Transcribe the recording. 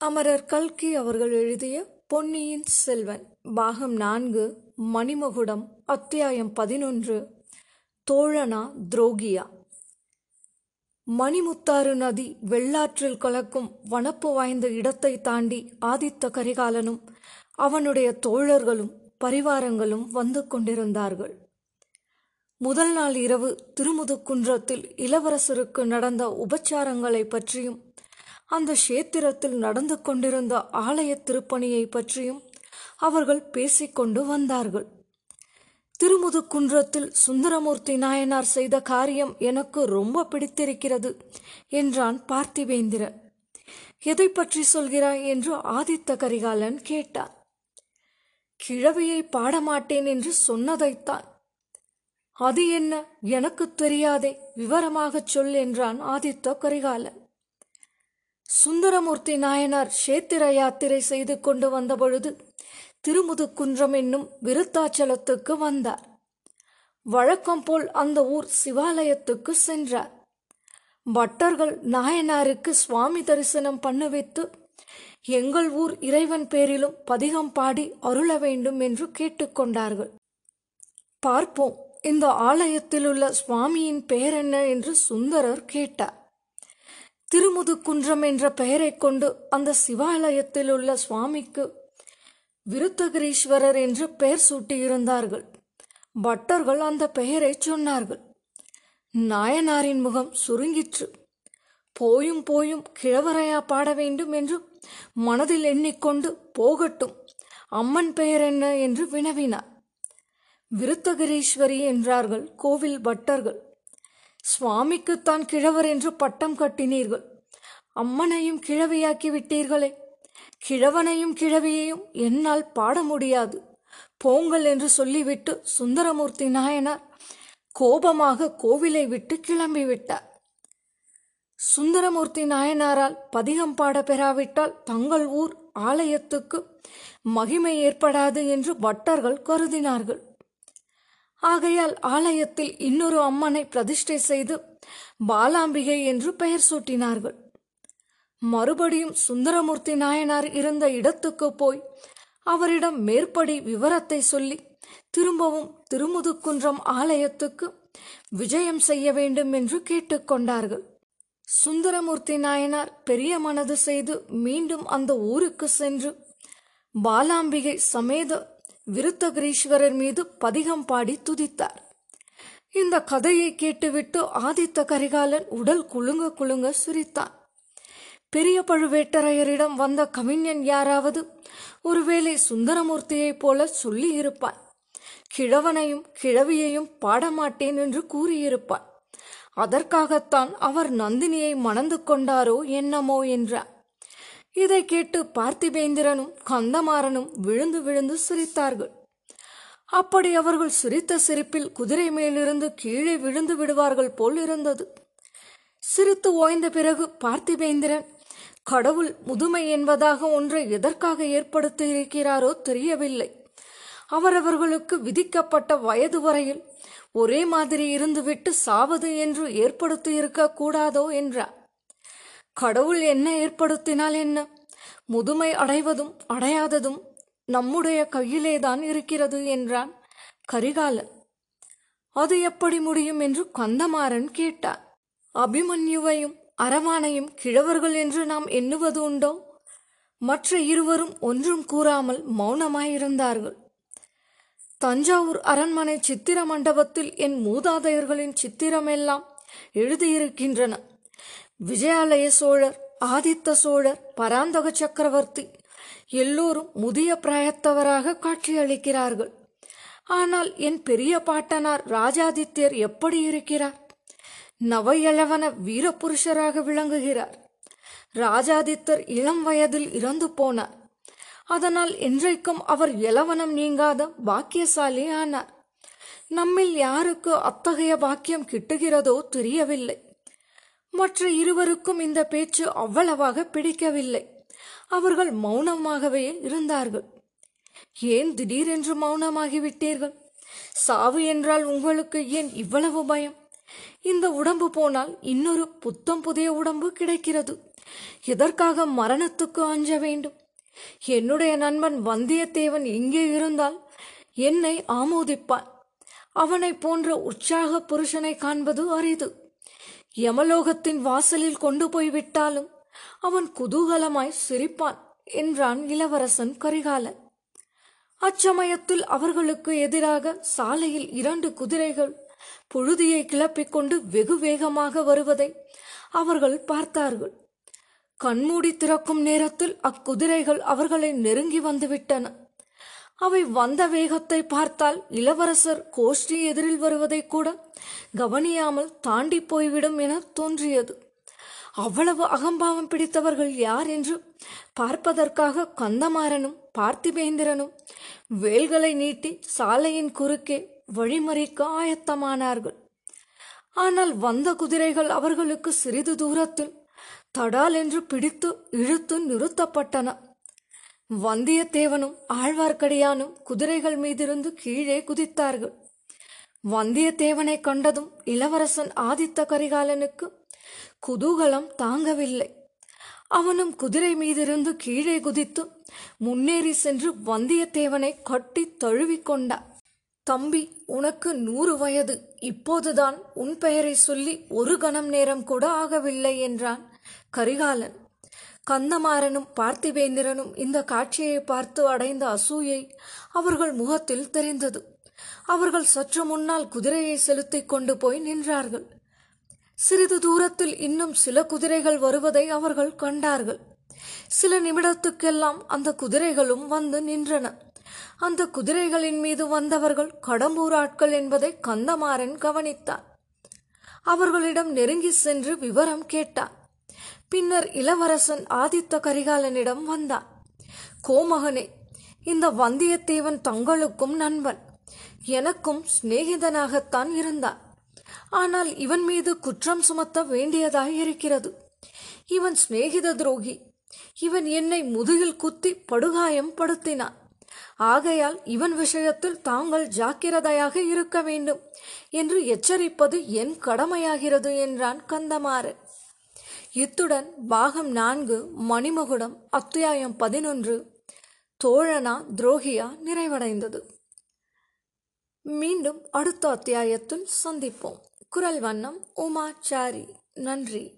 அமரர் கல்கி அவர்கள் எழுதிய பொன்னியின் செல்வன் பாகம் நான்கு மணிமகுடம் அத்தியாயம் பதினொன்று தோழனா துரோகியா. மணிமுத்தாறு நதி வெள்ளாற்றில் கலக்கும் வனப்பு வாய்ந்த இடத்தை தாண்டி ஆதித்த கரிகாலனும் அவனுடைய தோழர்களும் பரிவாரங்களும் வந்து கொண்டிருந்தார்கள். முதல் நாள் இரவு திருமுதுக்குன்றத்தில் இளவரசருக்கு நடந்த உபச்சாரங்களை பற்றியும் அந்த கஷேத்திரத்தில் நடந்து கொண்டிருந்த ஆலய திருப்பணியை பற்றியும் அவர்கள் பேசிக்கொண்டு வந்தார்கள். திருமுதுக்குன்றத்தில் சுந்தரமூர்த்தி நாயனார் செய்த காரியம் எனக்கு ரொம்ப பிடித்திருக்கிறது என்றான் பார்த்திவேந்திர. எதை பற்றி சொல்கிறாய்? என்று ஆதித்த கரிகாலன் கேட்டார் கிழவியை பாடமாட்டேன் என்று சொன்னதைத்தான். அது என்ன? எனக்கு தெரியாதே விவரமாகச் சொல் என்றான் ஆதித்த கரிகாலன். சுந்தரமூர்த்தி நாயனார் சேத்திர யாத்திரை செய்து கொண்டு வந்தபொழுது திருமுதுக்குன்றம் என்னும் விருத்தாச்சலத்துக்கு வந்தார். வழக்கம் போல் அந்த ஊர் சிவாலயத்துக்கு சென்றார். பட்டர்கள் நாயனாருக்கு சுவாமி தரிசனம் பண்ணுவித்து எங்கள் ஊர் இறைவன் பேரிலும் பதிகம் பாடி அருள வேண்டும் என்று கேட்டுக்கொண்டார்கள் பார்ப்போம் இந்த ஆலயத்தில் உள்ள சுவாமியின் பெயர் என்ன? என்று சுந்தரர் கேட்டார். திருமுதுக்குன்றம் என்ற பெயரைக் கொண்டு அந்த சிவாலயத்தில் உள்ள சுவாமிக்கு விருத்தகிரீஸ்வரர் என்று பெயர் சூட்டியிருந்தார்கள். பட்டர்கள் அந்த பெயரை சொன்னார்கள். நாயனாரின் முகம் சுருங்கிற்று. போயும் போயும் கிழவரையா பாட வேண்டும் என்று மனதில் எண்ணிக்கொண்டு போகட்டும் அம்மன் பெயர் என்ன? என்று வினவினார். விருத்தகிரீஸ்வரி என்றார்கள் கோவில் பட்டர்கள். சுவாமிக்குத்தான் கிழவர் என்று பட்டம் கட்டினீர்கள். அம்மனையும் கிழவியாக்கி விட்டீர்களே. கிழவனையும் கிழவியையும் என்னால் பாட முடியாது. போங்கள் என்று சொல்லிவிட்டு சுந்தரமூர்த்தி நாயனார் கோபமாக கோவிலை விட்டு கிளம்பிவிட்டார். சுந்தரமூர்த்தி நாயனாரால் பதிகம் பாட பெறாவிட்டால் தங்கள் ஊர் ஆலயத்துக்கு மகிமை ஏற்படாது என்று பட்டர்கள் கருதினார்கள். ஆகையால் ஆலயத்தில் இன்னொரு அம்மனை பிரதிஷ்டை செய்து பாலாம்பிகை என்று பெயர் சூட்டினார்கள். மறுபடியும் சுந்தரமூர்த்தி நாயனார் இருந்த இடத்துக்கு போய் அவரிடம் மேற்படி விவரத்தை சொல்லி திரும்பவும் திருமுதுக்குன்றம் ஆலயத்துக்கு விஜயம் செய்ய வேண்டும் என்று கேட்டுக்கொண்டார்கள் சுந்தரமூர்த்தி நாயனார் பெரிய மனது செய்து மீண்டும் அந்த ஊருக்கு சென்று பாலாம்பிகை சமேத விருத்தகிரீஸ்வரர் மீது பதிகம் பாடி துதித்தார். இந்த கதையை கேட்டுவிட்டு ஆதித்த கரிகாலன் உடல் குலுங்க குலுங்க சுரித்தான். பெரிய பழுவேட்டரையரிடம் வந்த கவிஞன் யாராவது ஒருவேளை சுந்தரமூர்த்தியைப் போல சொல்லி இருப்பான் கிழவனையும் கிழவியையும் பாடமாட்டேன் என்று கூறியிருப்பான் அதற்காகத்தான் அவர் நந்தினியை மணந்து கொண்டாரோ என்னமோ என்றார். இதை கேட்டு பார்த்திபேந்திரனும் கந்தமாறனும் விழுந்து விழுந்து சிரித்தார்கள். அப்படி அவர்கள் சிரித்த சிரிப்பில் குதிரை மேலிருந்து கீழே விழுந்து விடுவார்கள் போல் இருந்தது. சிரித்து ஓய்ந்த பிறகு பார்த்திபேந்திரன் கடவுள் முதுமை என்பதாக ஒன்றை எதற்காக ஏற்படுத்தி இருக்கிறாரோ தெரியவில்லை அவரவர்களுக்கு விதிக்கப்பட்ட வயது வரையில் ஒரே மாதிரி இருந்துவிட்டு சாவது என்று ஏற்படுத்தி இருக்கக்கூடாதோ என்றார். கடவுள் என்ன ஏற்படுத்தினால் என்ன? முதுமை அடைவதும் அடையாததும் நம்முடைய கையிலேதான் இருக்கிறது என்றான் கரிகாலன் அது எப்படி முடியும் என்று கந்தமாறன் கேட்டார் அபிமன்யுவையும் அரவானையும் கிழவர்கள் என்று நாம் எண்ணுவது உண்டோ? மற்ற இருவரும் ஒன்றும் கூறாமல் மௌனமாயிருந்தார்கள். தஞ்சாவூர் அரண்மனை சித்திர மண்டபத்தில் என் மூதாதையர்களின் சித்திரமெல்லாம் எழுதியிருக்கின்றன. விஜயாலய சோழர் ஆதித்த சோழர் பராந்தக சக்கரவர்த்தி எல்லோரும் முதிய பிராயத்தவராக காட்சியளிக்கிறார்கள் ஆனால் என் பெரிய பாட்டனார் ராஜாதித்யர் எப்படி இருக்கிறார்? நவையளவன வீரபுருஷராக விளங்குகிறார். ராஜாதித்தர் இளம் வயதில் இறந்து போனார். அதனால் என்றைக்கும் அவர் இளவனம் நீங்காத பாக்கியசாலி ஆனார் நம்மில் யாருக்கு அத்தகைய பாக்கியம் கிட்டுகிறதோ தெரியவில்லை. மற்ற இருவருக்கும் இந்த பேச்சு அவ்வளவாக பிடிக்கவில்லை. அவர்கள் மௌனமாகவே இருந்தார்கள். ஏன் திடீரென்று மௌனமாகிவிட்டீர்கள்? சாவு என்றால் உங்களுக்கு ஏன் இவ்வளவு பயம்? இந்த உடம்பு போனால் இன்னொரு புத்தம் புதிய உடம்பு கிடைக்கிறது. எதற்காக மரணத்துக்கு அஞ்ச வேண்டும்? என்னுடைய நண்பன் வந்தியத்தேவன் இங்கே இருந்தால் என்னை ஆமோதிப்பான். அவனைப் போன்ற உற்சாக புருஷனை காண்பது அரிது. யமலோகத்தின் வாசலில் கொண்டு போய் விட்டாலும் அவன் குதூகலமாய் சிரிப்பான் என்றான் இளவரசன் கரிகாலன். அச்சமயத்தில் அவர்களுக்கு எதிராக சாலையில் இரண்டு குதிரைகள் புழுதியை கிளப்பிக் கொண்டு வெகு வேகமாக வருவதை அவர்கள் பார்த்தார்கள். கண்மூடி திறக்கும் நேரத்தில் அக்குதிரைகள் அவர்களை நெருங்கி வந்துவிட்டன. அவை வந்த வேகத்தை பார்த்தால் இளவரசர் கோஷ்டி எதிரில் வருவதை கூட கவனியாமல் தாண்டி போய்விடும் என தோன்றியது. அவ்வளவு அகம்பாவம் பிடித்தவர்கள் யார் என்று பார்ப்பதற்காக கந்தமாறனும் பார்த்திபேந்திரனும் வேல்களை நீட்டி சாலையின் குறுக்கே வழிமறிக்க ஆயத்தமானார்கள். ஆனால் வந்த குதிரைகள் அவர்களுக்கு சிறிது தூரத்தில் தடால் என்று பிடித்து இழுத்து நிறுத்தப்பட்டன. வந்தியத்தேவனும் ஆழ்வார்க்கடியானும் குதிரைகள் மீதிருந்து கீழே குதித்தார்கள். வந்தியத்தேவனை கண்டதும் இளவரசன் ஆதித்த கரிகாலனுக்கு குதூகலம் தாங்கவில்லை. அவனும் குதிரை மீதிருந்து கீழே குதித்து முன்னேறி சென்று வந்தியத்தேவனை கட்டி தழுவிக்கொண்டார் தம்பி உனக்கு நூறு வயது. இப்போதுதான் உன் பெயரை சொல்லி ஒரு கணம் நேரம் கூட ஆகவில்லை என்றான் கரிகாலன். கந்தமாறனும் பார்த்திவேந்திரனும் இந்த காட்சியை பார்த்து அடைந்த அசூயை அவர்கள் முகத்தில் தெரிந்தது. அவர்கள் சற்று முன்னால் குதிரையை செலுத்திக் கொண்டு போய் நின்றார்கள். சிறிது தூரத்தில் இன்னும் சில குதிரைகள் வருவதை அவர்கள் கண்டார்கள். சில நிமிடத்துக்கெல்லாம் அந்த குதிரைகளும் வந்து நின்றன. அந்த குதிரைகளின் மீது வந்தவர்கள் கடம்பூர் ஆட்கள் என்பதை கந்தமாறன் கவனித்தார். அவர்களிடம் நெருங்கி சென்று விவரம் கேட்டார். பின்னர் இளவரசன் ஆதித்த கரிகாலனிடம் வந்தான். கோமகனே இந்த வந்தியத்தேவன் தங்களுக்கும் நண்பன். எனக்கும் சிநேகிதனாகத்தான் இருந்தான். ஆனால் இவன் மீது குற்றம் சுமத்த வேண்டியதாக இருக்கிறது. இவன் சிநேகித துரோகி. இவன் என்னை முதுகில் குத்தி படுகாயம் படுத்தினான். ஆகையால் இவன் விஷயத்தில் தாங்கள் ஜாக்கிரதையாக இருக்க வேண்டும் என்று எச்சரிப்பது என் கடமையாகிறது என்றான் கந்தமாறன். இத்துடன் பாகம் நான்கு மணிமகுடம் அத்தியாயம் பதினொன்று தோழனா துரோகியா நிறைவடைந்தது. மீண்டும் அடுத்த அத்தியாயத்தில் சந்திப்போம். குரல் வண்ணம் உமாச்சாரி. நன்றி.